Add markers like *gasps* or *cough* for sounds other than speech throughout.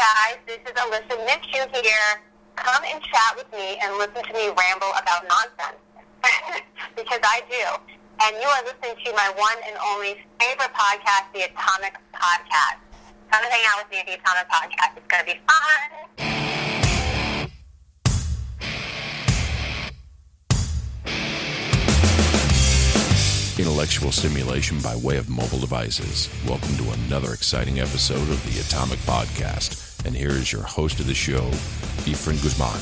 guys, this is Alicia Minshew here. Come and chat with me and listen to me ramble about nonsense. *laughs* because I do. And you are listening to my one and only favorite podcast, the Atomic Podcast. Come and hang out with me at the Atomic Podcast. It's going to be fun. Intellectual stimulation by way of mobile devices. Welcome to another exciting episode of the Atomic Podcast. And here is your host of the show, Efren Guzman.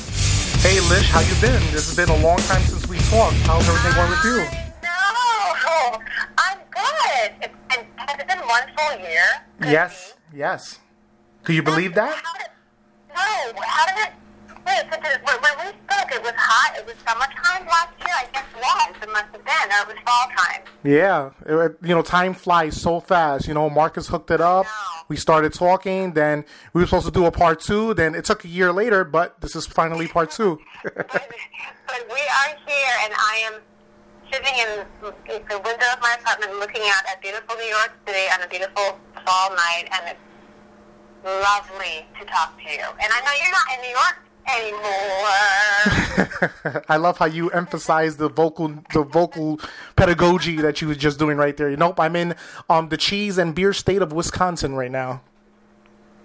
Hey Lish, how you been? This has been a long time since we talked. How's everything going with you? No, I'm good. It's been, has it been one full year? Could Yes, yes. Do you believe that? How did, no, how did it? Wait, so did, when, when we spoke, it was hot. It was summertime last year. I guess it was. It must have been, or it was fall time. Yeah. It- you know, time flies so fast. You know, Marcus hooked it up. We started talking. Then we were supposed to do a part two. Then it took a year later, but this is finally *laughs* part two. but, but we are here, and I am sitting in the window of my apartment looking out at beautiful New York City on a beautiful fall night, and it's lovely to talk to you. And I know you're not in New York anymore. *laughs* I love how you emphasize the vocal, the vocal pedagogy that you was just doing right there. Nope, I'm in um the cheese and beer state of Wisconsin right now.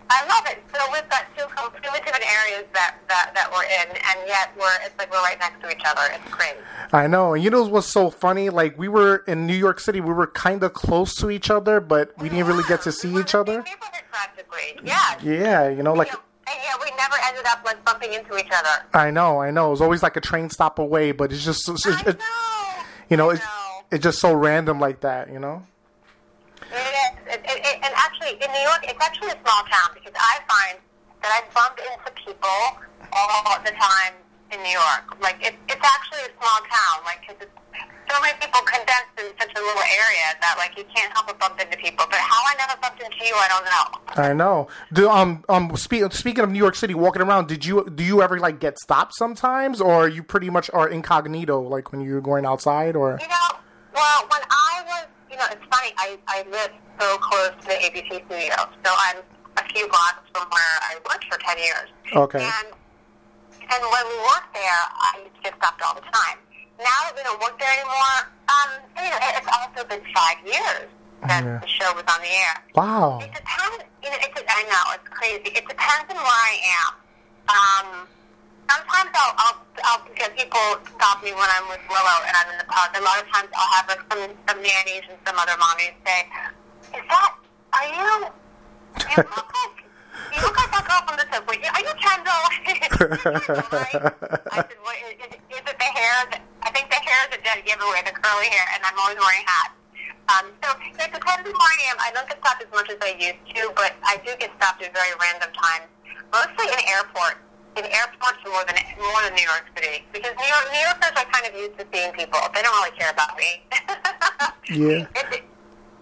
I love it. So we've got two completely different areas that, that, that we're in, and yet we're it's like we're right next to each other. It's crazy. I know. And you know what's so funny? Like we were in New York City, we were kind of close to each other, but we didn't really get to see each other. Practically. Yeah. Yeah, you know, like You know, and yeah, we never ended up like bumping into each other. I know, I know. It was always like a train stop away, but it's just, it's, I it, know. you know, know. it's just so random like that, you know. It is. It, it, and actually, in New York, it's actually a small town because I find that I bump into people all the time in New York. Like, it, it's actually a small town. Like, 'cause it's so many people condensed in such a little area that, like, you can't help but bump into people. But how I never bumped into you, I don't know. I know. Do um um spe- speaking of New York City, walking around, did you do you ever like get stopped sometimes, or you pretty much are incognito, like when you're going outside, or You know, well, when I was, you know, it's funny. I I live so close to the ABC studio, so I'm a few blocks from where I worked for ten years. Okay. And and when we worked there, I used to get stopped all the time. Now that we don't work there anymore, um, you know, it's also been five years that Yeah. the show was on the air. wow, It depends. You know, it, I know it's crazy. It depends on where I am. Um, sometimes I'll, I'll I'll get people stop me when I'm with Willow and I'm in the park. A lot of times I'll have like some some nannies and some other mommies say, "Is that? Are you? You look like you look like that girl from the subway. Are you Kendall?" *laughs* I said, what, is, is, is it the hair? That, I think the hair is a dead giveaway, the curly hair, and I'm always wearing hats. Um, so it depends on where I am. I don't get stopped as much as I used to, but I do get stopped at very random times, mostly in airports. In airports more than more than New York City, because New York New Yorkers are kind of used to seeing people. They don't really care about me. *laughs* Yeah. It's,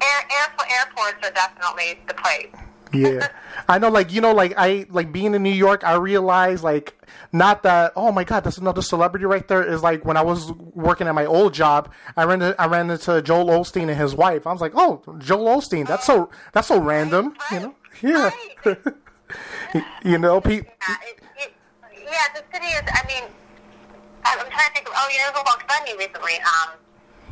air, air, airports are definitely the place. Yeah. I know, like you know, like I like being in New York. I realized like not that. Oh my God, that's another celebrity right there. Is like when I was working at my old job, I ran I ran into Joel Osteen and his wife. I was like, oh, Joel Osteen. That's so that's so random. You know. Yeah. *laughs* You know, people. Yeah, it, it, yeah, the city is. I mean, I'm I'm trying to think of. Oh, you know who walked by me recently? Um,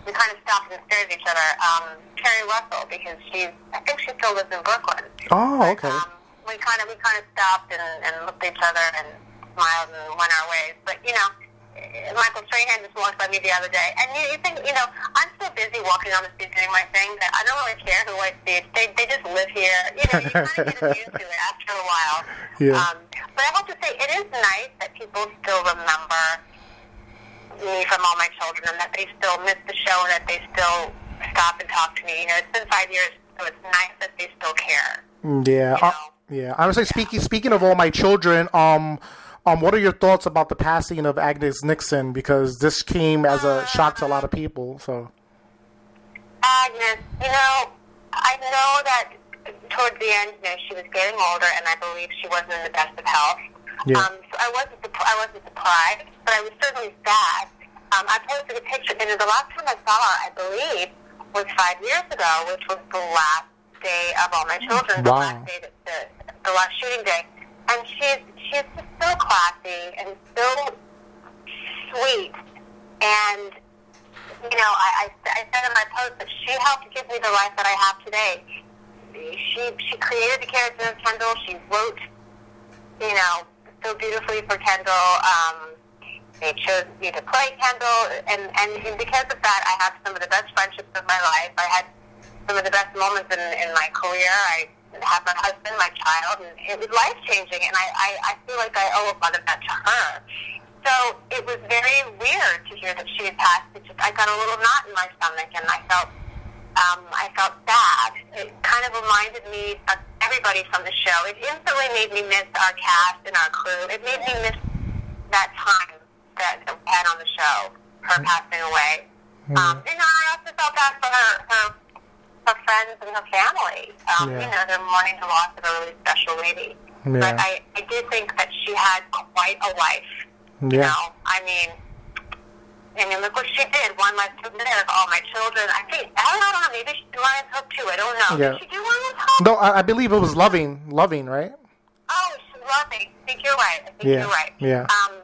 we kind of stopped and stared at each other. Um, Keri Russell, because she's. I think she still lives in Brooklyn. Oh, okay. Um, we kind of we kind of stopped and, and looked at each other and smiled and went our ways. But you know, eh, Michael Strahan just walked by me the other day, and you, you think you know I'm so busy walking on the street doing my thing that I don't really care who I see. They they just live here. You know, you kind of get *laughs* used to it after a while. Yeah. Um, but I have to say, it is nice that people still remember me from all my children, and that they still miss the show, and that they still stop and talk to me. You know, it's been five years, so it's nice that they still care. Yeah, you uh, know. yeah. I was like speaking speaking of all my children. Um, um, what are your thoughts about the passing of Agnes Nixon? Because this came as a shock to a lot of people. So Agnes, you know, I know that towards the end, you know, she was getting older, and I believe she wasn't in the best of health. Yeah. Um, so I wasn't, I wasn't surprised, but I was certainly sad. Um, I posted a picture, and the last time I saw her, I believe, was five years ago, which was the last day of all my children, the Wow. last day, that, the, the last shooting day. and she's she's just so classy and so sweet. And you know, I, I, I said in my post that she helped give me the life that I have today. She she created the character of Kendall. She wrote, you know, so beautifully for Kendall. Um, they chose me to play Kendall, and, and and because of that, I have some of the best friendships of my life. I had some of the best moments in, in my career. I have my husband, my child, and it was life changing. And I, I I feel like I owe a lot of that to her. So it was very weird to hear that she had passed. It just I got a little knot in my stomach, and I felt um, I felt bad. It kind of reminded me of everybody from the show. It instantly made me miss our cast and our crew. It made me miss that time that, that we had on the show, her passing away. Um, and I also felt bad for her, her, her friends and her family. Um, Yeah. You know, they're mourning the loss of a really special lady. Yeah. But I, I did think that she had quite a life. You Yeah. know, I mean, I mean, look what she did. One life to live. All my children. I think I don't know. Maybe she did Ryan's Hope too. I don't know. Yeah. Did she do Ryan's Hope? No, I, I believe it was loving, loving, right? Oh, she's loving. I think you're right. I think Yeah, you're right. yeah. Um,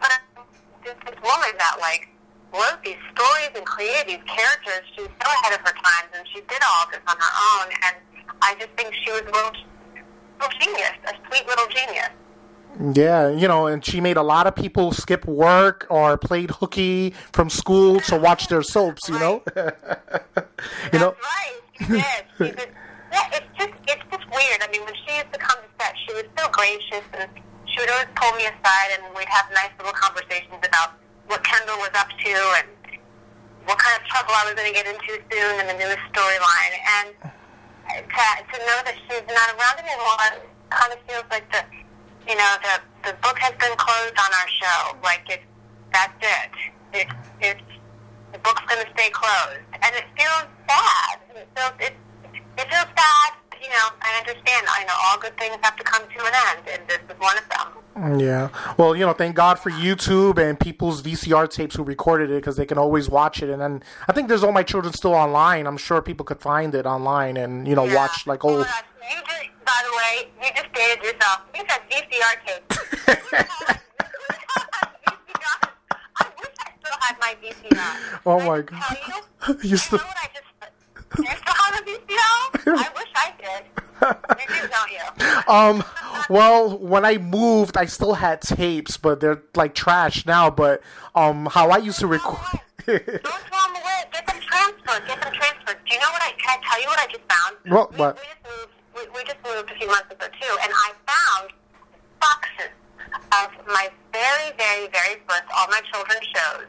but this, this woman that like wrote these stories and created these characters, she was so ahead of her times, and she did all this on her own. And I just think she was a little, little genius, a sweet little genius. Yeah, you know, and she made a lot of people skip work or played hooky from school to watch their soaps. You know, *laughs* you know. That's right. She did. Yeah, it's just it's just weird. I mean, when she used to come to set, she was so gracious, and she would always pull me aside, and we'd have nice little conversations about what Kendall was up to and what kind of trouble I was going to get into soon in the newest storyline. And to to know that she's not around anymore kind of feels like the you know the the book has been closed on our show. Like it, that's it. It it's the book's going to stay closed, and it feels bad. It feels it, it feels bad. You know, I understand. I know all good things have to come to an end, and this is one of them. Mm, yeah. Well, you know, thank God for YouTube and people's VCR tapes who recorded it because they can always watch it. And then I think there's all my children still online. I'm sure people could find it online and you know Yeah. watch like Oh old. gosh, you just, by the way, you just dated yourself. You said VCR tapes. *laughs* I wish I still had my VCR. Oh I my God. Tell you, You you still- know what I just? You still have a VCR? I wish I did. You do, don't you? *laughs* Um, well, when I moved, I still had tapes, but they're like trash now. But um, how I used to record. *laughs* Don't throw them away. Get them transferred. Get them transferred. Do you know what I can I tell you what I just found? What- We, what? we just moved. We, we just moved a few months ago too, and I found boxes of my very, very, very first all my children's shows.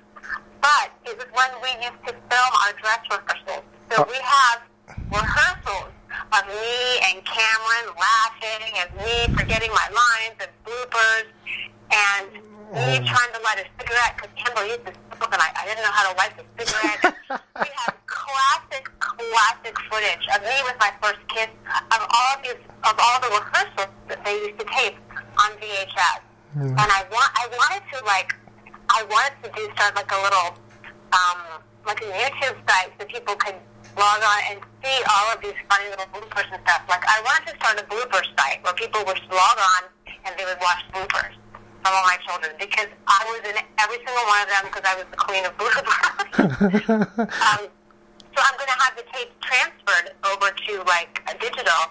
But it was when we used to film our dress rehearsals. So Oh. we have rehearsals of me and Cameron laughing, and me forgetting my lines and bloopers, and me oh. trying to light a cigarette because Kendall used to smoke and I, I didn't know how to light the cigarette. *laughs* we have classic, classic footage of me with my first kiss of all of these, of all the rehearsals that they used to tape on VHS. And I want, I wanted to like, I wanted to do start like a little, um, like a YouTube site so people could log on and see all of these funny little bloopers and stuff. Like I wanted to start a blooper site where people would log on and they would watch bloopers from all my children because I was in every single one of them because I was the queen of bloopers. *laughs* um, so I'm going to have the tapes transferred over to like a digital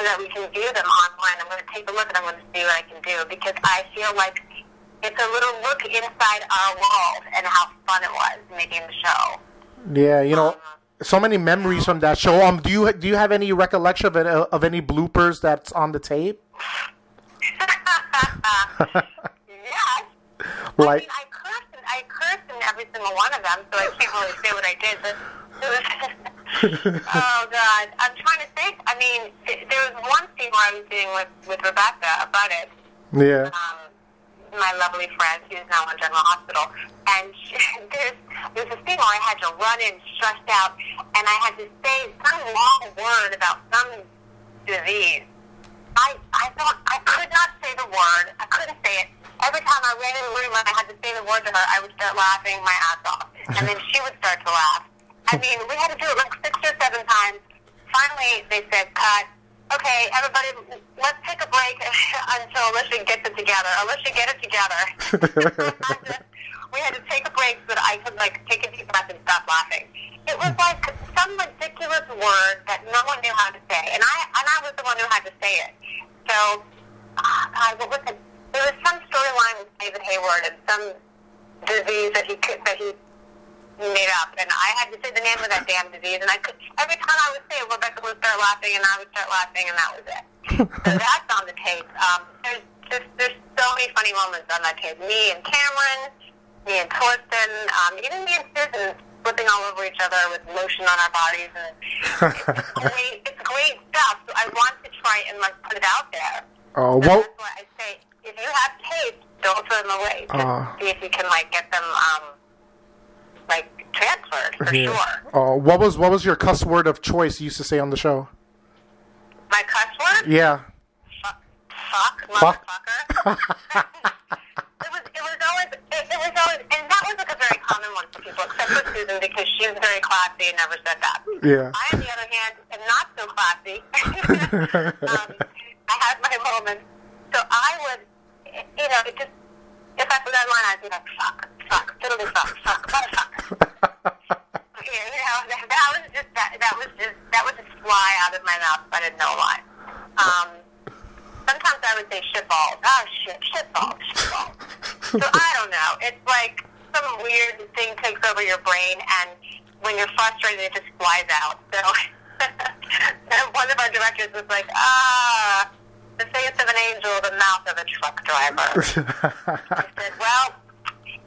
so that we can view them online. I'm going to take a look and I'm going to see what I can do because I feel like it's a little look inside our world and how fun it was making the show. Yeah, you know, so many memories from that show. Um, do you do you have any recollection of it, of any bloopers that's on the tape? *laughs* yes. Like- I mean, I cursed, and, I cursed in every single one of them, so I can't really say what I did. But it was, *laughs* *laughs* oh God, I'm trying to think. I mean, th- there was one scene where I was doing with with Rebecca Budig. Yeah. um, my lovely friend who's now in General Hospital, and she, *laughs* there's there's a scene where I had to run in stressed out, and I had to say some long word about some disease. I I don't I could not say the word. I couldn't say it. Every time I ran in the room and I had to say the word to her, I would start laughing my ass off, and then she would start to laugh. I mean, we had to do it like six or seven times. Finally, they said, "Cut." Okay, everybody, let's take a break. *laughs* until Alicia gets it together. Alicia, get it together. *laughs* we had to take a break so that I could like take a deep breath and stop laughing. It was like some ridiculous word that no one knew how to say, and I and I was the one who had to say it. So, uh, God, what was it? There was some storyline with David Hayward and some disease that he could, that he made up, and I had to say the name of that damn disease. And I could every time I would say it, Rebecca would start laughing, and I would start laughing, and that was it. *laughs* so that's on the tape. Um, there's just there's so many funny moments on that tape. Me and Cameron, me and Thorsten, um, even me and Susan flipping all over each other with lotion on our bodies, and it's *laughs* great. It's great stuff. So I want to try and like put it out there. Oh, So well, that's why I say if you have tapes, don't throw them away. Just Uh. see if you can like get them um like transferred for yeah. sure. Uh, what was what was your cuss word of choice you used to say on the show? My cuss word? Yeah. Fuck, fuck, Fuck. motherfucker. *laughs* it was it was always it, it was always and that was like a very common one for people, except for Susan because she was very classy and never said that. Yeah. I, on the other hand, am not so classy. *laughs* um, I had my moments, so I would, you know, it just if I put that line, I'd be like, fuck, fuck, fiddly fuck, fuck, motherfucker. *laughs* Yeah, you know, that, that was just that. That was just that would just fly out of my mouth. if I didn't know why. Um, sometimes I would say shitballs. Oh shit, shitballs, shitballs. so *laughs* I don't know. It's like some weird thing takes over your brain, and when you're frustrated, it just flies out. So *laughs* one of our directors was like, ah, the face of an angel, the mouth of a truck driver. *laughs* I said, well,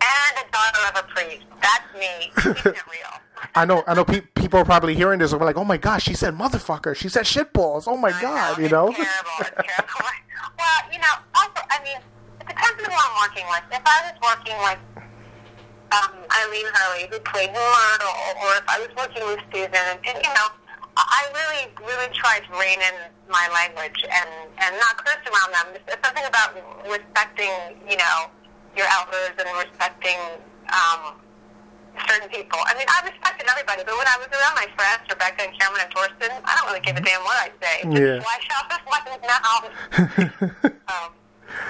and a daughter of a priest. That's me. Keeping it real. *laughs* I know. I know. Pe- people are probably hearing this and we're like, "Oh my gosh, she said motherfucker. She said shitballs. Oh my I god." know, You know. Terrible. It's terrible. *laughs* well, you know, also, I mean, it depends on who I'm working with. If I was working with um, Eileen Herlie, who played Myrtle, or if I was working with Susan, and, and you know, I really, really try to rein in my language and and not curse around them. There's something about respecting, you know, your elders and respecting. Um, certain people. I mean, I respected everybody, but when I was around my friends, Rebecca and Cameron and Thorsten, I don't really give a damn what I say. Just Yeah. flash out of my mouth. um,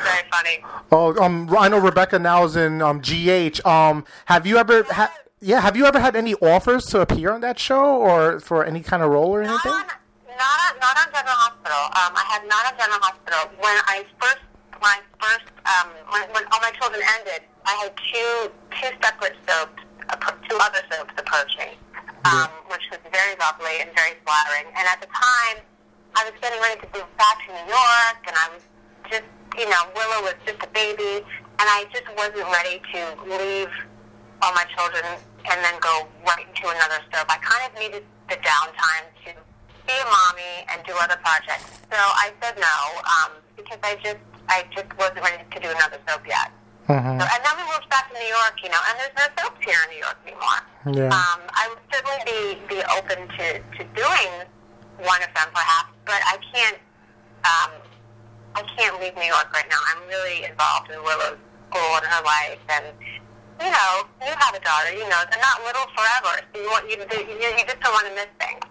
very funny. Oh, um, I know Rebecca now is in um GH. Um, have you ever had? Yeah, have you ever had any offers to appear on that show or for any kind of role or Not anything? on, not on, not on General Hospital. Um, I had not on General Hospital. When I first, I first, um, when, when all my children ended, I had two, two separate soaps, two other soaps approach me, um, which was very lovely and very flattering. And at the time, I was getting ready to move back to New York, and I was just, you know, Willow was just a baby, and I just wasn't ready to leave all my children and then go right into another soap. I kind of needed the downtime to be a mommy and do other projects. So I said no um, because I just I just wasn't ready to do another soap yet. Mhm. So, and then we moved back to New York, you know, and there's no soaps here in New York anymore. Yeah. Um, I would certainly be, be open to, to doing one of them perhaps, but I can't um, I can't leave New York right now. I'm really involved in Willow's school and her life and you know, you have a daughter, you know, they're not little forever. So you want you you, you just don't want to miss things.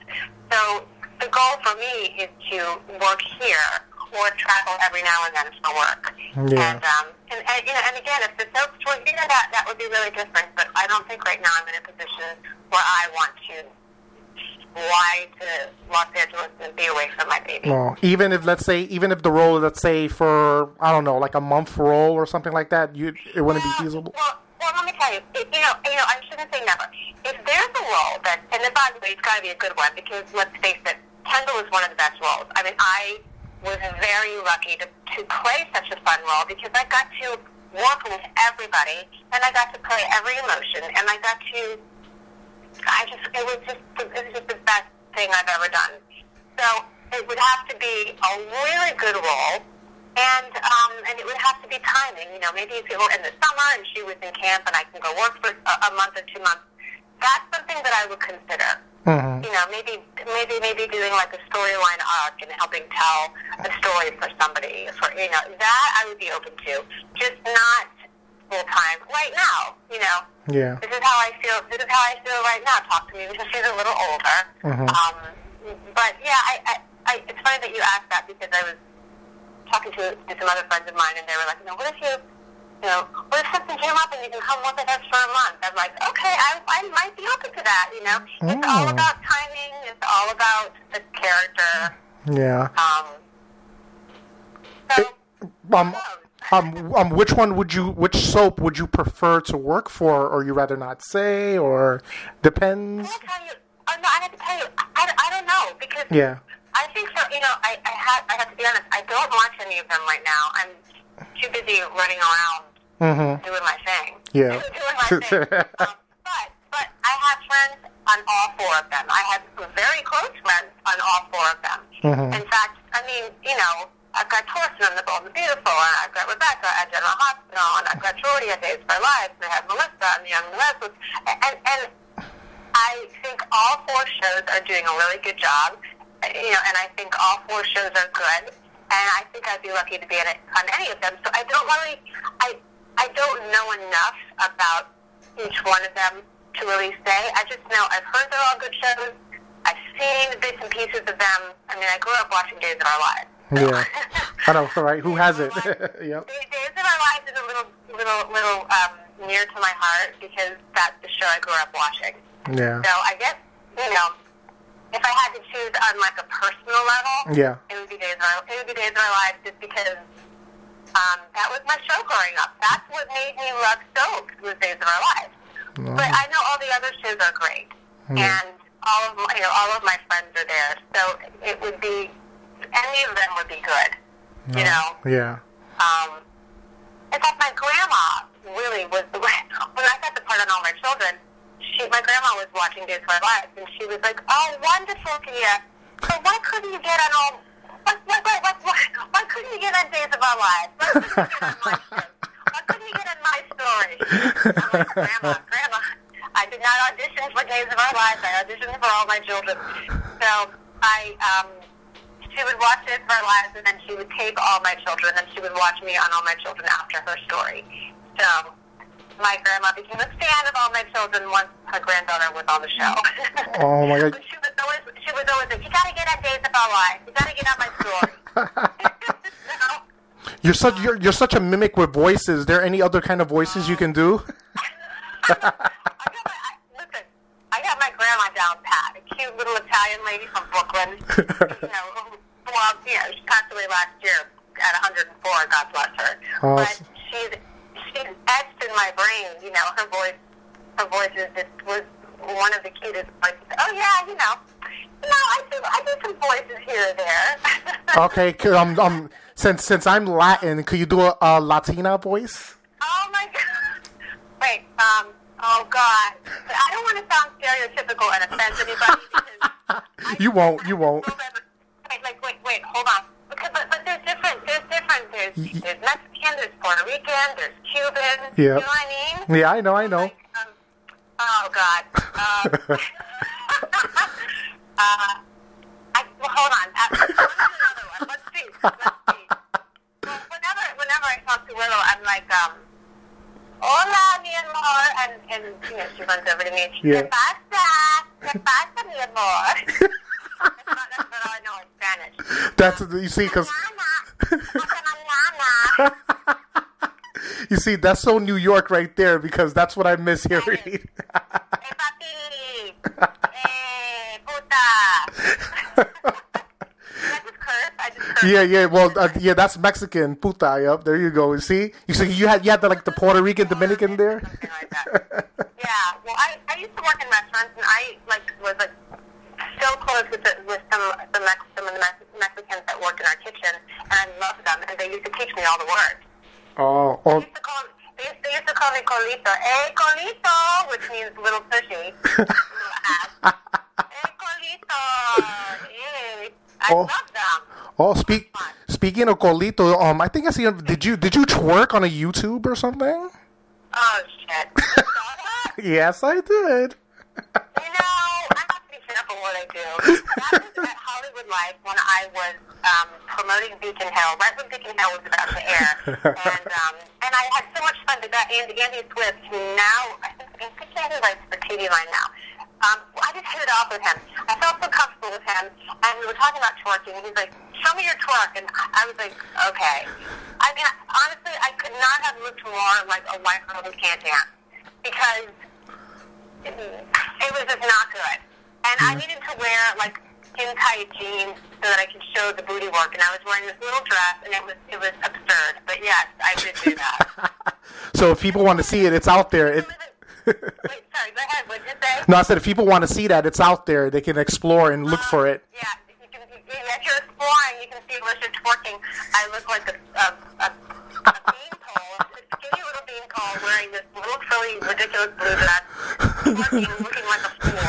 So the goal for me is to work here or travel every now and then for work. Yeah. And um and, and you know, and again if the soaps were here that that would be really different. But I don't think right now I'm in a position where I want to fly to Los Angeles and be away from my baby. Well, even if let's say, even if the role, let's say for I don't know, like a month role or something like that, you it wouldn't be feasible. Well, well, let me tell you, it, you know, you know, I shouldn't say never. If there's a role that, and by the way, it's got to be a good one because let's face it, Kendall is one of the best roles. I mean, I was very lucky to to play such a fun role because I got to work with everybody and I got to play every emotion and I got to. I just, it was just, it was just the best thing I've ever done. So it would have to be a really good role and um, and it would have to be timing. You know, maybe if it were in the summer and she was in camp and I can go work for a, a month or two months, that's something that I would consider. Mhm. You know, maybe maybe maybe doing like a storyline arc and helping tell a story for somebody. For you know, that I would be open to. Just not full time right now. You know, Yeah. this is how I feel. This is how I feel right now. Talk to me because she's a little older. Mhm. Um, but yeah, I, I, I, it's funny that you asked that because I was talking to, to some other friends of mine, and they were like, you know, what if you, you know, what if something came up and you can come with us for a month? I'm like, okay, I, I might be open to that. You know, it's all Mm. about timing. It's all about the character. Yeah. Um, so, Um, um, um, which one would you, which soap would you prefer to work for, or you rather not say, or depends? I'll tell you. Oh, no, I have to tell you. I, I don't know because Yeah. I think so. You know, I, I have I have to be honest. I don't watch any of them right now. I'm too busy running around Mm-hmm. doing my thing. Yeah. doing my thing. *laughs* Um, but but I have friends on all four of them. I have very close friends on all four of them. Mhm. In fact, I mean, you know, I've got Thorsten on the Bold and Beautiful, and I've got Rebecca at General Hospital, and I've got Jordi at Days of Our Lives, and I have Melissa and the Young and the Restless, and and I think all four shows are doing a really good job. You know, and I think all four shows are good. And I think I'd be lucky to be in it, on any of them. So I don't really, I, I don't know enough about each one of them to really say. I just know I've heard they're all good shows. I've seen bits and pieces of them. I mean, I grew up watching Days of Our Lives. So- Yeah. I know, right? Who has it? *laughs* *laughs* yep. Days of Our Lives is a little, little, little um, near to my heart because that's the show I grew up watching. Yeah. So I guess you know, if I had to choose on like a personal level, Yeah. it would be Days of Our, it would be Days of Our Lives just because um, that was my show growing up. That's what made me love soaps was Days of Our Lives. No. But I know all the other shows are great, and all of my, you know, all of my friends are there. So it would be any of them would be good. You know. Yeah. Um, in fact, my grandma really was the way. *laughs* When I got the part on All My Children, she, my grandma was watching Days of Our Lives, and she was like, "Oh, wonderful, Tia. So why couldn't you get on all? What, what, why couldn't you get on Days of Our Lives? Why couldn't you get on my show? Why couldn't you get on my story?" I'm like, "Grandma, Grandma, I did not audition for Days of Our Lives. I auditioned for All My Children." So I. um she would watch Days of Our Lives, and then she would tape All My Children, and then she would watch me on All My Children after her story. So my grandma became a fan of All My Children once her granddaughter was on the show. Oh, my *laughs* God. She was always she was always like, "You got to get on Days of Our Lives. You got to get on my story." *laughs* *laughs* so, You're such you're, you're such a mimic with voices. Is there any other kind of voices you can do? I got my, I, listen, I got my grandma down pat, a cute little Italian lady from Brooklyn. you know, who, well, you know, she passed away last year at 104. God bless her. Oh, but she's she's etched in my brain. You know, her voice, her voice is just was one of the cutest voices. Oh yeah, you know. Know, I do I do some voices here or there. *laughs* Okay, um, um, since since I'm Latin, could you do a, a Latina voice? Oh my god. Wait, um, oh god. I don't want to sound stereotypical and offend anybody because I *laughs* You won't, you won't. Wait, like, wait, wait, hold on. Because, but, but there's different, there's different, there's, there's Mexican, there's Puerto Rican, there's Cuban. Yeah. You know what I mean? Yeah, I know, I know. Like, um, oh god. Um, *laughs* uh, I, well, hold on. Uh, another one. Let's see. Let's see. Well, whenever, whenever I talk to Willow, I'm like, um, hola, mi amor, and, and you know, she runs over to me. Yeah. ¿Qué pasa? ¿Qué pasa, mi amor? *laughs* that's, not, that's not all I know in Spanish. That's you see, because Mañana. *laughs* Hasta mañana. you see, that's so New York right there. Because that's what I miss hearing. Papi. Puta. Did I just curse? I just cursed. yeah, yeah. Well, uh, yeah, that's Mexican. Puta. Yep. There you go. You see, you see, you had you had the like the Puerto Rican, Dominican there. Something like that. yeah. Well, I, I used to work in restaurants, and I like was like so close with the, with some some, Mex- some of the Mex- Mexicans that worked in our kitchen, and I loved them, and they used to teach me all the words. Oh, oh, They used to call they used, they used to call me colito. Hey, colito, which means little *laughs* ass. Hey, colito. Hey. I Oh. love them. oh. Speak. Speaking of colito, um, I think I see. Did you did you twerk on a YouTube or something? Oh shit. *laughs* You saw that? Yes, I did. You know, I have to be careful what I do. That was at Hollywood Life when I was um, promoting Beacon Hill, right when Beacon Hill was about to air, and um, and I had so much fun. The guy Andy, Andy Swift, who now I think, I think he writes for TV Line now. um, I just hit it off with him. I felt so comfortable with him, and we were talking about twerking. And he's like, "Show me your twerk," and I was like, "Okay." I mean, honestly, I could not have looked more like a white girl who can't dance because it was just not good. And I needed to wear like skin tight jeans so that I could show the booty work. And I was wearing this little dress, and it was it was absurd. But yes, I did do that. *laughs* So if people want to see it, it's out there. It, Wait, sorry, go ahead. What did you say? no, I said if people want to see that, it's out there. They can explore and look for it. Uh, yeah, you can, you, if you're exploring, you can see Alicia twerking. I look like a, a, a, a beanpole, little beanpole wearing this little frilly, ridiculous blue dress, looking like a fool.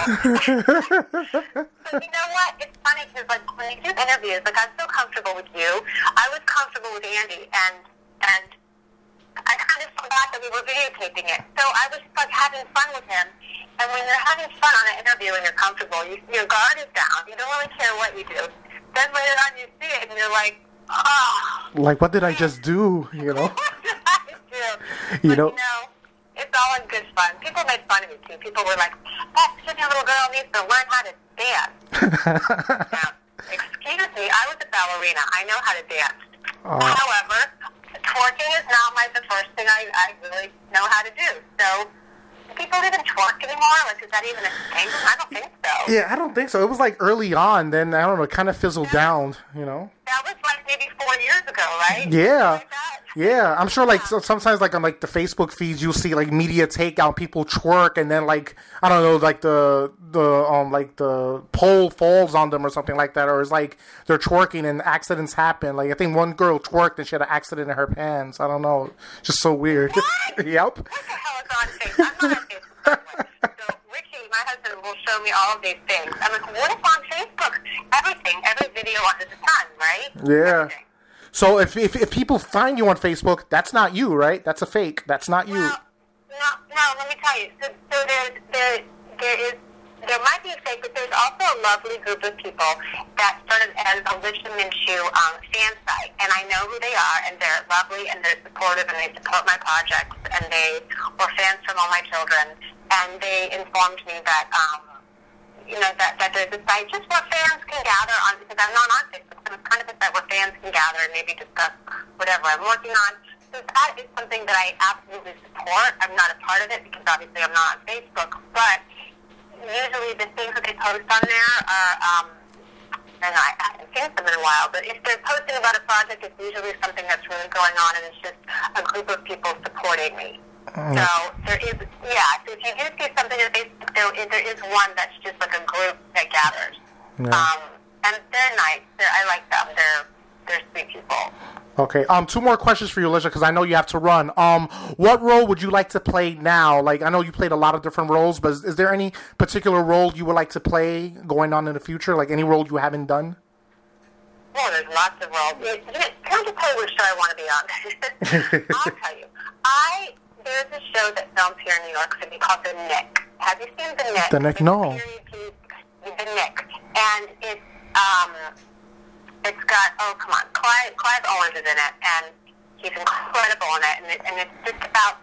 *laughs* but you know what? It's funny because like when you do interviews, like I'm so comfortable with you. I was comfortable with Andy, and and I kind of forgot that we were videotaping it. So I was like having fun with him. And when you're having fun on an interview and you're comfortable, you, your guard is down. You don't really care what you do. Then later on you see it and you're like, Like, what did I just do? You know? *laughs* You But, know- you know, it's all in good fun. People made fun of me too. People were like, that skinny little girl needs to learn how to dance. *laughs* now, excuse me, I was a ballerina. I know how to dance. Oh. However, twerking is not my the first thing I, I really know how to do. So, do people even twerk anymore? Like, is that even a thing? I don't think so. yeah, I don't think so. It was like early on. Then I don't know. It kind of fizzled down. You know? That was like maybe four years ago, right? Yeah. Like? Yeah, I'm sure. Like so, sometimes, like on like the Facebook feeds, you'll see like media takeout people twerk, and then like I don't know, like the the um like the pole falls on them or something like that, or it's like they're twerking and accidents happen. Like I think one girl twerked and she had an accident in her pants. I don't know, just so weird. *laughs* Yep. What the hell is on Facebook? I'm not on Facebook. by the way. So Ricky, my husband, will show me all of these things. I'm like, what is on Facebook? Everything, every video under the sun, right? Yeah. Everything. So if, if if people find you on Facebook, that's not you, right? That's a fake. That's not you. Well, no, no. Let me tell you. So, so there's there there is there might be a fake, but there's also a lovely group of people that started as a Alicia Minshew um, fan site, and I know who they are, and they're lovely, and they're supportive, and they support my projects, and they were fans from all my children, and they informed me that. Um, you know, that, that there's a site just where fans can gather on, because I'm not on Facebook, so it's kind of a site where fans can gather and maybe discuss whatever I'm working on. So that is something that I absolutely support. I'm not a part of it because obviously I'm not on Facebook, but usually the things that they post on there are, um, and I haven't seen them in a while, but if they're posting about a project, it's usually something that's really going on and it's just a group of people supporting me. So there is, yeah. So if you do see something on Facebook, there, there is one that's just like a group that gathers. Yeah. Um, and they're nice. They're, I like them. They're they're sweet people. Okay. Um, two more questions for you, Alicia, because I know you have to run. Um, what role would you like to play now? Like, I know you played a lot of different roles, but is, is there any particular role you would like to play going on in the future? Like any role you haven't done? Well, there's lots of roles. You- you- Can I just tell you which show I want to be on? *laughs* I'll tell you. I there's a show that films here in New York City called The Nick. Have you seen The Nick? The Nick? No. The Nick, and it's um, it's got oh come on, Clive Clive Owens is in it, and he's incredible in it, and, it, and it's just about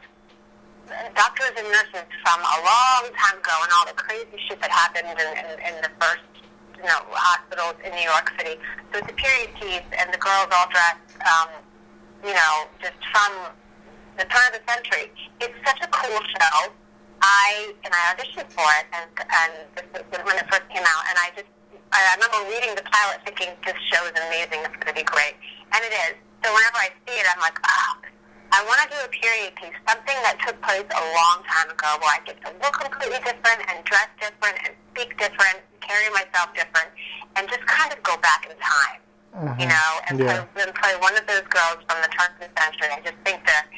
doctors and nurses from a long time ago and all the crazy shit that happened in, in, in the first you know hospitals in New York City. So it's a period piece, and the girls all dressed, um, you know, just from the turn of the century. It's such a cool show. I and I auditioned for it, and and this was when it first came out, and I just I remember reading the pilot, thinking this show is amazing. It's going to be great, and it is. So whenever I see it, I'm like, oh, I want to do a period piece, something that took place a long time ago, where I get to look completely different and dress different and speak different, carry myself different, and just kind of go back in time. You mm-hmm. know, and, Yeah. play, and play one of those girls from the turn of the century. I just think that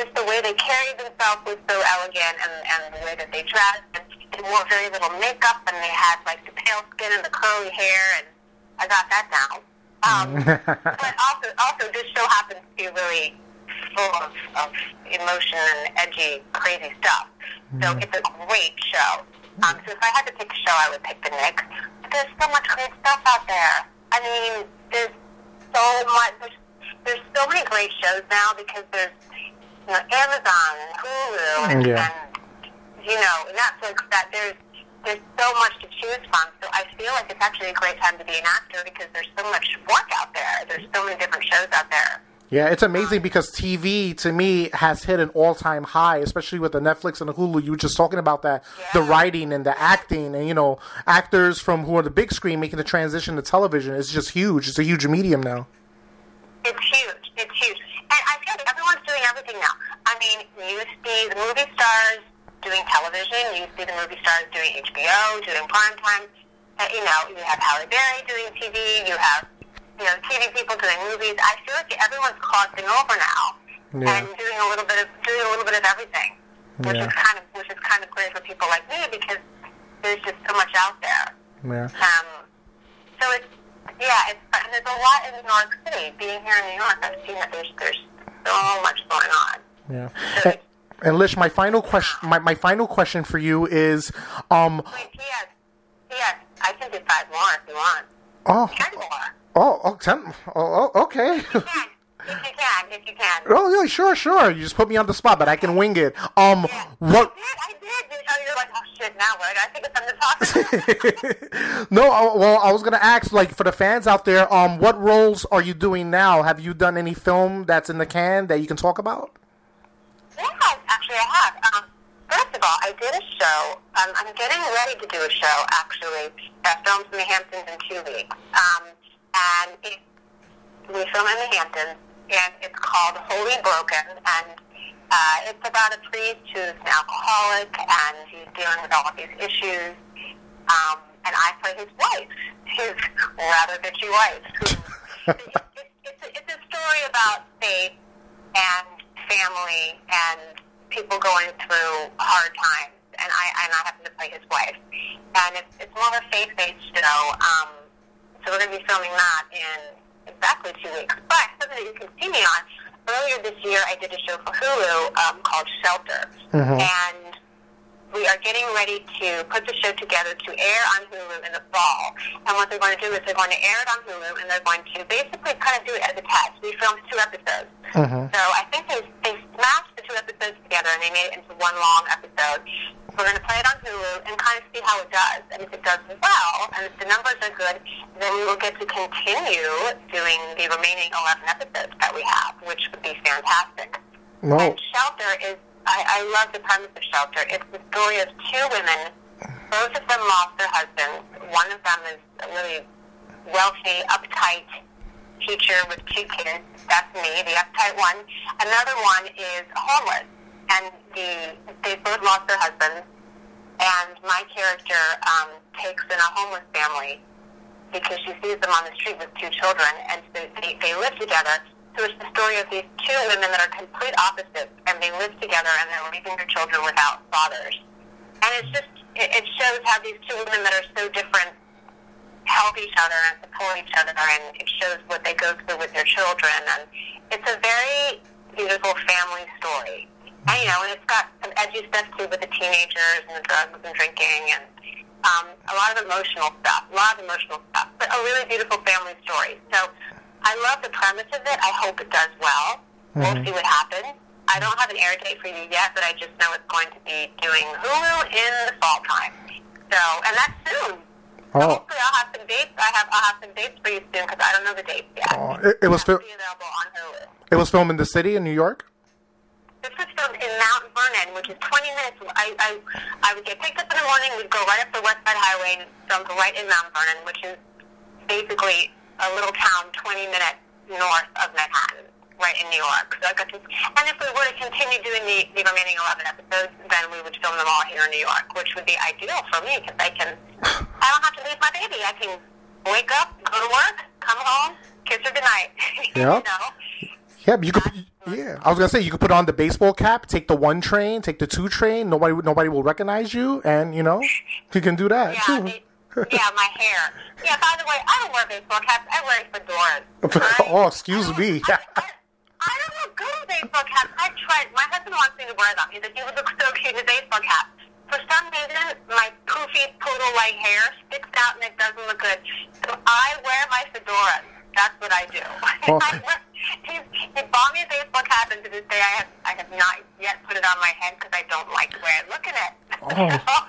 just the way they carried themselves was so elegant, and, and the way that they dressed, and they wore very little makeup, and they had like the pale skin and the curly hair, and I got that down. Um, *laughs* but also, also, this show happens to be really full of, of emotion and edgy, crazy stuff. So it's a great show. Um, so if I had to pick a show, I would pick The Nick. But there's so much great stuff out there. I mean, there's so much. There's, there's so many great shows now because there's you know Amazon and Hulu and, Yeah. and you know Netflix. That there's there's so much to choose from. So I feel like it's actually a great time to be an actor because there's so much work out there. There's so many different shows out there. Yeah, it's amazing because TV to me has hit an all-time high, especially with the Netflix and the Hulu. You were just talking about that, the writing and the acting, and you know, actors from who are the big screen making the transition to television. It's just huge. It's a huge medium now. It's huge. It's huge. And I feel like everyone's doing everything now. I mean, you see the movie stars doing television. You see the movie stars doing HBO, doing primetime. Uh, you know, you have Halle Berry doing TV. You have, you know, TV people doing movies. I feel like everyone's crossing over now Yeah. and doing a little bit of doing a little bit of everything, which Yeah. is kind of which is kind of great for people like me because there's just so much out there. Yeah. Um, so it's yeah, it's and there's a lot in New York City. Being here in New York, I've seen that there's there's so much going on. Yeah. So And, Lish, my final question, my, my final question for you is, um, wait, P.S. P.S. I can do five more if you want. Oh. oh, Ten more. oh, oh, ten, oh, oh, okay. Ten. If you can, if you can. oh, yeah, sure, sure. You just put me on the spot, but I can wing it. Um, Yeah. what? I did. I did. You know, you're like, oh shit. Now what? I think it's time to talk. *laughs* no, well, I was gonna ask, like, for the fans out there, um, what roles are you doing now? Have you done any film that's in the can that you can talk about? Yeah, actually, I have. Um, first of all, I did a show. Um, I'm getting ready to do a show, actually, that films in the Hamptons in two weeks. Um, and it, we film in the Hamptons, and it's called Holy Broken. And uh, it's about a priest who's an alcoholic, and he's dealing with all of these issues. Um, and I play his wife, his rather bitchy wife. Who, *laughs* it's, it's, a, it's a story about faith and family and people going through hard times. And I and I happen to play his wife. And it's, it's more of a faith-based show. Um, so we're going to be filming that in exactly two weeks. But something that you can see me on. Earlier this year, I did a show for Hulu um, called Shelter, and we are getting ready to put the show together to air on Hulu in the fall. And what they're going to do is they're going to air it on Hulu, and they're going to basically kind of do it as a test. We filmed two episodes. Uh-huh. So I think they, they smashed the two episodes together, and they made it into one long episode. We're going to play it on Hulu and kind of see how it does. And if it does well, and if the numbers are good, then we will get to continue doing the remaining 11 episodes that we have, which would be fantastic. No. And Shelter is, I, I love the premise of Shelter. It's the story of two women. Both of them lost their husbands. One of them is a really wealthy, uptight teacher with two kids. That's me, the uptight one. Another one is homeless. And the, they both lost their husbands. And my character um, takes in a homeless family because she sees them on the street with two children, and so they, they live together. So it's the story of these two women that are complete opposites, and they live together, and they're leaving their children without fathers. And it's just, it, it shows how these two women that are so different help each other and support each other, and it shows what they go through with their children. And it's a very beautiful family story. And, you know, and it's got some edgy stuff too with the teenagers and the drugs and drinking and um, a lot of emotional stuff, a lot of emotional stuff, but a really beautiful family story. So I love the premise of it. I hope it does well. We'll mm-hmm. see what happens. I don't have an air date for you yet, but I just know it's going to be doing Hulu in the fall time. So, and that's soon. So Oh. hopefully I'll have some dates. I have I'll have some dates for you soon because I don't know the dates yet. Oh, it- it was It'll fil- be available on Hulu. It was filmed in the city in New York. This was filmed in Mount Vernon, which is 20 minutes. I, I, I would get picked up in the morning, we'd go right up the West Side Highway and filmed right in Mount Vernon, which is basically a little town 20 minutes north of Manhattan, right in New York. So I got to, and if we were to continue doing the, the remaining 11 episodes, then we would film them all here in New York, which would be ideal for me because I can, I don't have to leave my baby. I can wake up, go to work, come home, kiss her goodnight. Yeah. *laughs* you know? Yeah, you could. Yeah, I was gonna say you could put on the baseball cap, take the one train, take the two train. Nobody, nobody will recognize you, and you know, you can do that Yeah, too. they, yeah, my hair. Yeah, by the way, I don't wear baseball caps. I wear fedoras. right? *laughs* oh, excuse I me. I, I, I don't look good with baseball caps. I tried. My husband wants me to wear them. He said, you would look *laughs* so cute with baseball cap. For some reason, my poofy poodle-like hair sticks out and it doesn't look good. So I wear my fedoras. That's what I do. *laughs* I wear, he's, he bought me a baseball cap, and to this day, I have I have not yet put it on my head because I don't like the way I look in it. Oh. *laughs*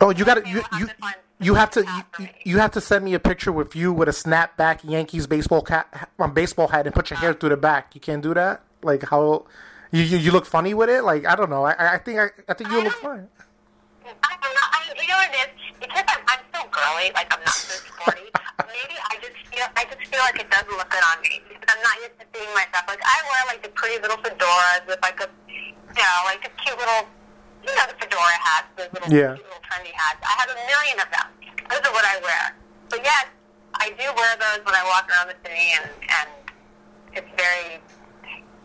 Oh, you got to Okay, you we'll have you to you have to you, you have to send me a picture with you with a snapback Yankees baseball cap um, baseball hat and put your hair through the back. You can't do that. Like how you you, you look funny with it. Like I don't know. I I think I, I think you I look fine. I don't know. I, you know what it is? Because I'm, I'm so girly, like I'm not so sporty. Maybe I just feel I just feel like it doesn't look good on me because I'm not used to seeing myself. Like I wear like the pretty little fedoras with like a, you know, like the cute little, you know, the fedora hats, those little Yeah. cute little trendy hats. I have a million of them. Those are what I wear. But yes, I do wear those when I walk around the city, and and it's very,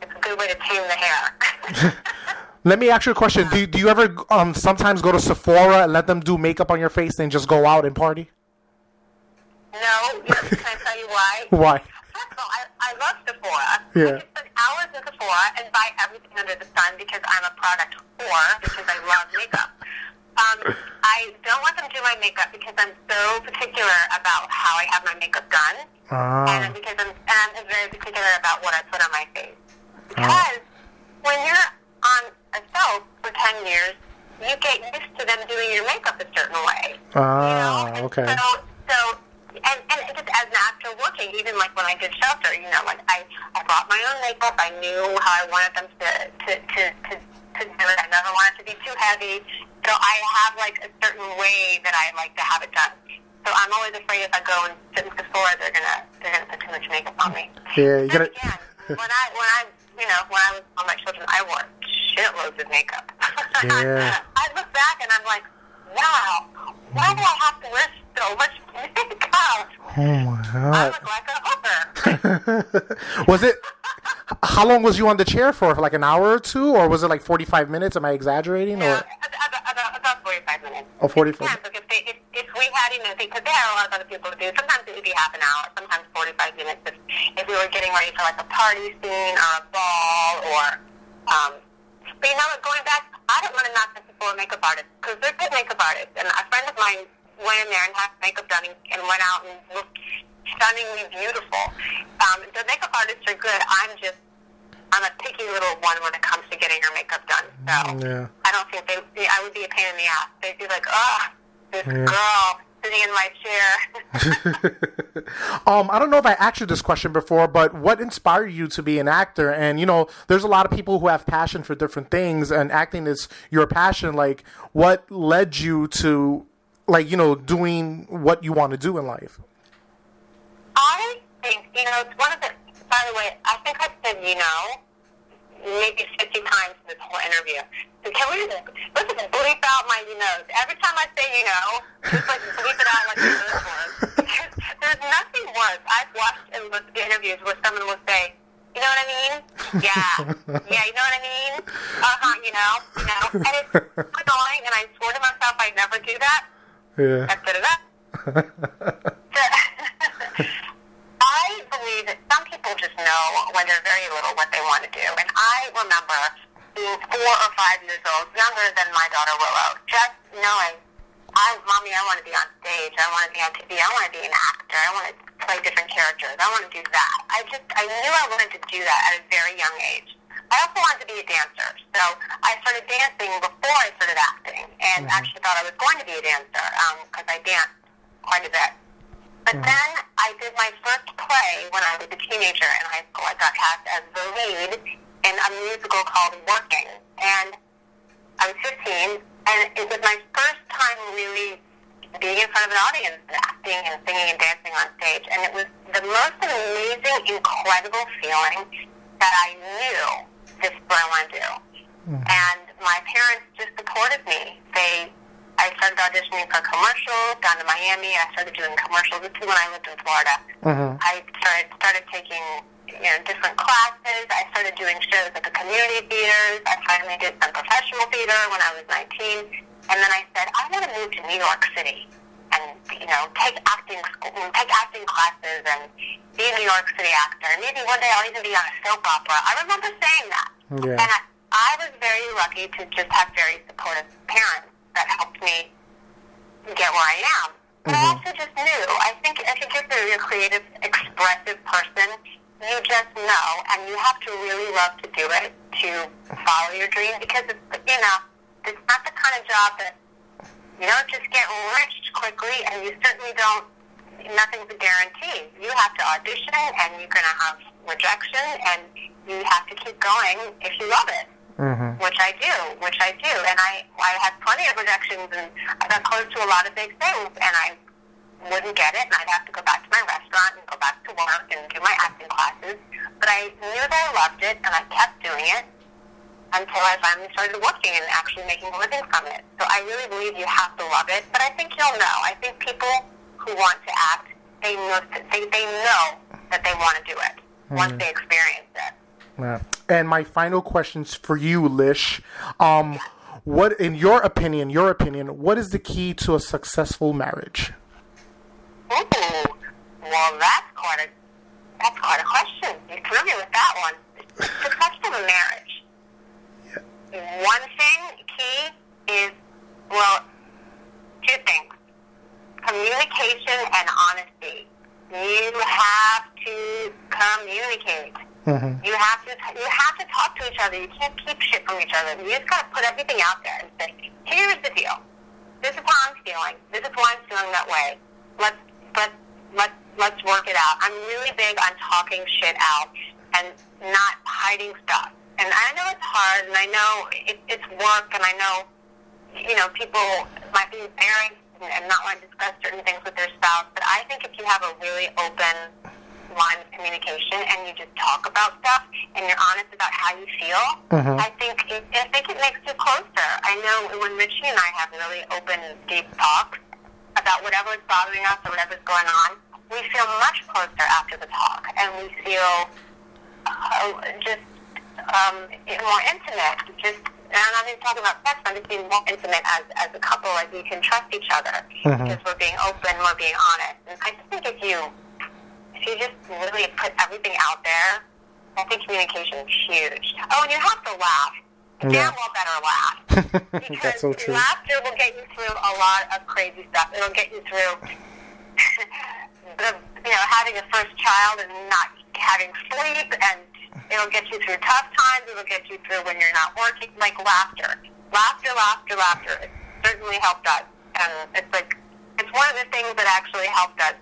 it's a good way to tame the hair. *laughs* Let me ask you a question. Do do you ever um sometimes go to Sephora and let them do makeup on your face and just go out and party? No, yes, *laughs* can I tell you why? Why? First of all, I, I love Sephora. Yeah. I can spend hours in Sephora and buy everything under the sun because I'm a product whore because I love makeup. Um, *laughs* I don't let them do my makeup because I'm so particular about how I have my makeup done, Ah. and because I'm, and I'm very particular about what I put on my face. Because when you're on a show for 10 years, you get used to them doing your makeup a certain way. Ah, you know? Okay. So, so and, and just as an actor working, even like when I did Shelter, you know, like I, I brought my own makeup. I knew how I wanted them to, to, to, to, to do it. I never wanted it to be too heavy. So I have like a certain way that I like to have it done. So I'm always afraid if I go and sit in Sephora, they're gonna they're gonna put too much makeup on me. Yeah, you gotta- again, when I when I you know when I was on my children, I wore shitloads of makeup. *laughs* Yeah. I look back and I'm like, wow, why do I have to wear so much *laughs* makeup? Oh my I god. look like a hooker. was it? How long was you on the chair for? For like an hour or two, or was it like forty-five minutes? Am I exaggerating? Yeah, Or about, about, about 45 minutes. Oh, 45. Yeah, so if, they, if, if we had, you know, because they had a lot of other people to do, sometimes it would be half an hour, sometimes 45 minutes if, if we were getting ready for like a party scene or a ball or, um, but you know what, going back, I don't want to knock this before makeup artists because they're good makeup artists. And a friend of mine went in there and had makeup done and, went out and looked stunningly beautiful. Um, the makeup artists are good. I'm just, I'm a picky little one when it comes to getting her makeup done. So Yeah. I don't think they, they. I would be a pain in the ass. They'd be like, "Oh, this Yeah. girl sitting in my chair." *laughs* um, I don't know if I asked you this question before, but what inspired you to be an actor? And you know, there's a lot of people who have passion for different things, and acting is your passion. Like, what led you to, like, you know, doing what you want to do in life? I think you know it's one of the. By the way, I think I said you know maybe fifty times in this whole interview. So can we just let's just bleep out my you knows every time I say you know, just like bleep it out like good word. Because there's nothing worse. I've watched and listened to interviews where someone will say. You know what I mean? Yeah. Yeah, you know what I mean? Uh-huh, you know? You know? And it's annoying, and I swore to myself I'd never do that. Yeah. I put it up. That some people just know when they're very little what they want to do. And I remember being four or five years old, younger than my daughter Willow, just knowing, I, mommy, I want to be on stage. I want to be on TV. I want to be an actor. I want to play different characters. I want to do that. I just, I knew I wanted to do that at a very young age. I also wanted to be a dancer. So I started dancing before I started acting and mm-hmm. actually thought I was going to be a dancer um, because I danced quite a bit. But then I did my first play when I was a teenager in high school. I got cast as the lead in a musical called Working. And I was 15, and it was my first time really being in front of an audience and acting and singing and dancing on stage. And it was the most amazing, incredible feeling that I knew this is what I want to do. Mm. And my parents just supported me. They, I started auditioning for commercials down in Miami. I started doing commercials. This is when I lived in Florida. Mhm. I started started taking you know different classes. I started doing shows at the community theaters. I finally did some professional theater when I was 19, and then I said I want to move to New York City and you know take acting school, take acting classes, and be a New York City actor. And maybe one day I'll even be on a soap opera. I remember saying that, Yeah. and I, I was very lucky to just have very supportive parents that helped me get where I am. But I mm-hmm. also just knew. I think I think if you're a creative, expressive person, you just know, and you have to really love to do it to follow your dream because it's you know it's not the kind of job that You don't just get rich quickly, and you certainly don't. Nothing's a guarantee. You have to audition, and you're going to have rejection, and you have to keep going if you love it. Mm-hmm. Which I do, which I do, and I I had plenty of rejections, and I got close to a lot of big things, and I wouldn't get it, and I'd have to go back to my restaurant and go back to work and do my acting classes. But I knew that I loved it, and I kept doing it until I finally started working and actually making a living from it. So I really believe you have to love it, but I think you'll know. I think people who want to act, they know they, they know that they want to do it once they experience it. Yeah. And my final questions for you, Lish. Um, what, in your opinion, your opinion, what is the key to a successful marriage? Ooh, well, that's quite a that's quite a question. You threw me with that one. Successful marriage. Yeah. One thing key is well, two things: communication and honesty. You have to communicate. Mm-hmm. You have to you have to talk to each other. You can't keep shit from each other. You just got to put everything out there and say, "Here's the deal. This is how I'm feeling. This is why I'm feeling that way. Let's let's let's let's work it out." I'm really big on talking shit out and not hiding stuff. And I know it's hard, and I know it, it's work, and I know you know people might be married and, and not want to discuss certain things with their spouse. But I think if you have a really open line of communication and you just talk about stuff and you're honest about how you feel, Mhm. I think it, I think it makes you closer. I know when Richie and I have really open, deep talks about whatever is bothering us or whatever's going on, we feel much closer after the talk, and we feel uh, just um, more intimate. Just and I'm not even talking about sex. I'm just being more intimate as as a couple. Like we can trust each other Mhm. because we're being open, we're being honest. And I think if you you just really put everything out there, I think communication is huge. Oh, and you have to laugh. You Yeah. damn well better laugh. Because *laughs* That's so true. laughter will get you through a lot of crazy stuff. It'll get you through *laughs* the, you know, having a first child and not having sleep, and it'll get you through tough times. It'll get you through when you're not working. Like laughter, laughter, laughter, laughter. It certainly helped us, and it's like it's one of the things that actually helped us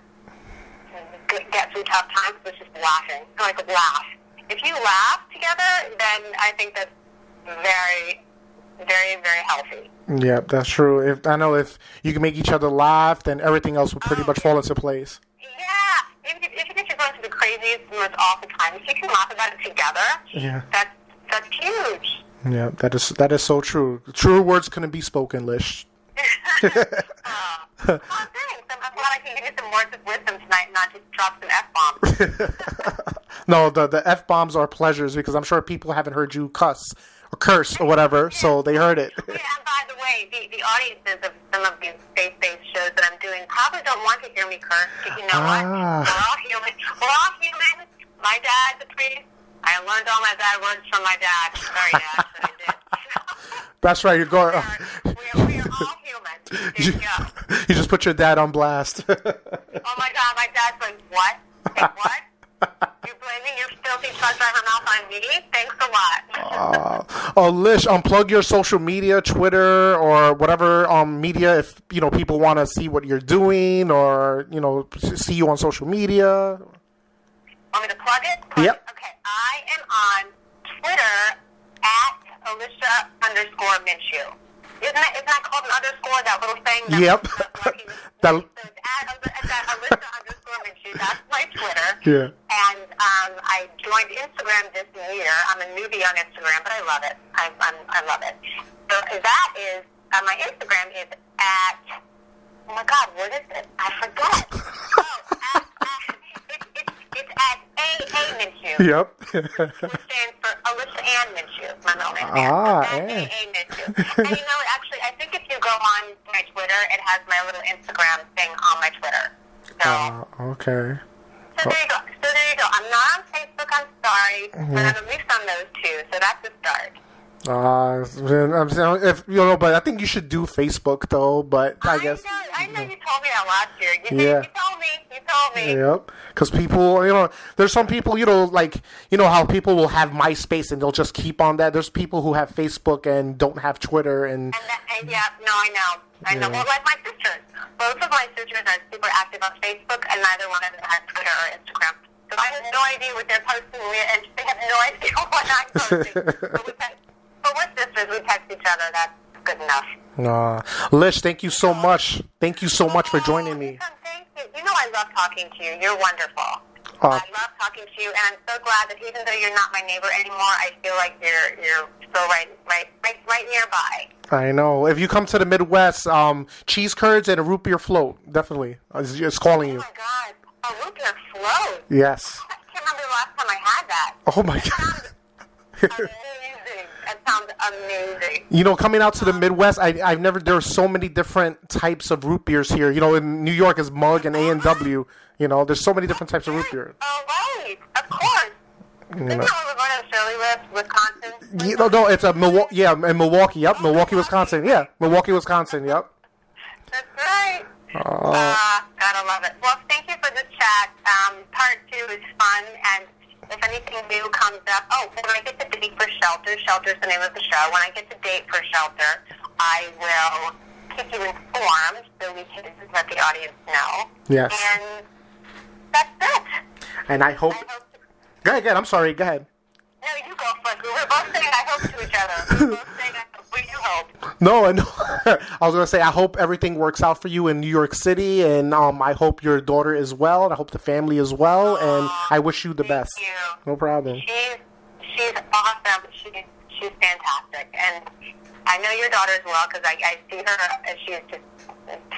get through tough times was just laughing. Like laugh. If you laugh together, then I think that's very, very, very healthy. Yeah, that's true. If I know if you can make each other laugh, then everything else will pretty much fall into place. Yeah, even if, even if you're going through the craziest, most awful times, if you can laugh about it together, Yeah. that's that's huge. Yeah, that is that is so true. True words couldn't be spoken, Lish. *laughs* oh, thanks. I'm, glad I can give you some words of wisdom tonight, not just drop some f bombs. *laughs* no, the the f bombs are pleasures because I'm sure people haven't heard you cuss or curse or whatever, *laughs* so they heard it. yeah, and by the way, the, the audiences of some of these faith-based shows that I'm doing probably don't want to hear me curse, because you know what? Ah. We're all human. We're all human. My dad's a priest. I learned all my bad words from my dad. Sorry, Dad, but I did. *laughs* That's right. You're going. we, are, we are all human. You *laughs* you just put your dad on blast. Oh my God, my dad's like, what? Like, what? You're blaming your filthy truck driver mouth on me? Thanks a lot. uh, *laughs* oh, Lish, unplug your social media, Twitter or whatever um media. If you know people want to see what you're doing or you know see you on social media. Want me to plug it? Plug Yep. it? Okay, I am on Twitter at Alicia underscore Minshew. Isn't that, isn't that called an underscore, that little thing? That Yep. *laughs* That- *laughs* so it's at, it's at Alicia underscore Minshew. That's my Twitter. Yeah. And um, I joined Instagram this year. I'm a newbie on Instagram, but I love it. I, I'm, I love it. So that is, uh, my Instagram is at, oh my God, what is it? I forgot. *laughs* oh, at, it's, it's AA Minshew Yep. which stands for Alyssa Ann Minshew, my middle name. Ah, Ann. A.A. Minshew. and you know, actually, I think if you go on my Twitter, it has my little Instagram thing on my Twitter. So, Uh, okay. so there you go. So there you go. I'm not on Facebook. I'm sorry, but I'm at least on those two. So that's a start. Uh, I'm saying if you know, but I think you should do Facebook though. But I, guess know, I know you told me that last year. You, Yeah. you told me. You told me. Yep. Because people, you know, there's some people, you know, like, you know, how people will have MySpace and they'll just keep on that. There's people who have Facebook and don't have Twitter and. And, that, and yeah, no, I know. I know. Well, like my sisters. Both of my sisters are super active on Facebook, and neither one of them has Twitter or Instagram. So I have no idea what they're posting, and they have no *laughs* idea what I'm posting. *laughs* but, we text, but we're sisters. We text each other. That's good enough. Uh, Lish, thank you so much. Thank you so much for joining me. Oh, Thank you. You know I love talking to you. You're wonderful. Uh, I love talking to you, and I'm so glad that even though you're not my neighbor anymore, I feel like you're you're still right right right, right nearby. I know. If you come to the Midwest, um, cheese curds and a root beer float, definitely. It's, calling Oh you. my God, a root beer float. Yes. I can't remember the last time I had that. Oh my *laughs* God. That sounds amazing. You know, coming out to the Midwest, I, I've never. There are so many different types of root beers here. You know, in New York is Mug and A and W. You know, there's so many different types of root beer. Oh, right. Of course. Isn't that where we're going to Shirley lives, Wisconsin? You know, no, it's a Milwaukee. Yeah, in Milwaukee. Yep, Milwaukee, Wisconsin. Yeah, Milwaukee, Wisconsin. Yep. That's right. Oh. Uh, gotta love it. Well, thank you for the chat. Um, part two is fun, and if anything new comes up, oh, when I get the date for Shelter, Shelter's the name of the show. When I get the date for Shelter, I will keep you informed so we can let the audience know. Yes. And that's it. And I hope. I hope to, Go ahead, go ahead. I'm sorry. Go ahead. no, you go first. We We're both saying I hope to each other. *laughs* We're both saying I hope. We do hope. No, I. *laughs* I was gonna say I hope everything works out for you in New York City, and um, I hope your daughter is well, and I hope the family is well, and *gasps* I wish you the best. you. No problem. She's she's awesome. She's she's fantastic, and I know your daughter as well because I, I see her and she's just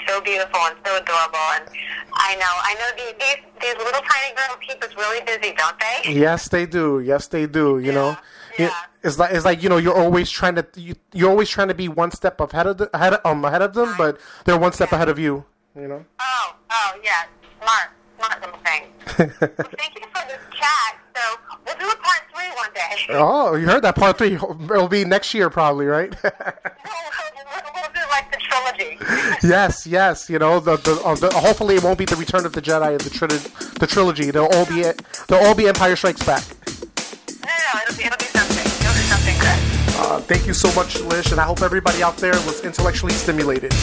so beautiful and so adorable. And I know I know these these, these little tiny girls keep us really busy, don't they? Yes, they do. Yes, they do. You know, yeah. It's like it's like you know you're always trying to you, you're always trying to be one step ahead of the, ahead of, um ahead of them, but they're one step ahead of you. You know. Oh oh yeah, smart smart little thing. *laughs* well, thank you for this chat. So we'll do a part three one day. Oh, you heard that part three? It'll be next year, probably, right? *laughs* we'll, we'll, we'll do like the trilogy. yes, yes. You know, the, the, uh, the hopefully it won't be the Return of the Jedi of the, tri- the trilogy. They'll all be they'll all be Empire Strikes Back. No, no, it'll be it'll be Uh, thank you so much, Lish, and I hope everybody out there was intellectually stimulated.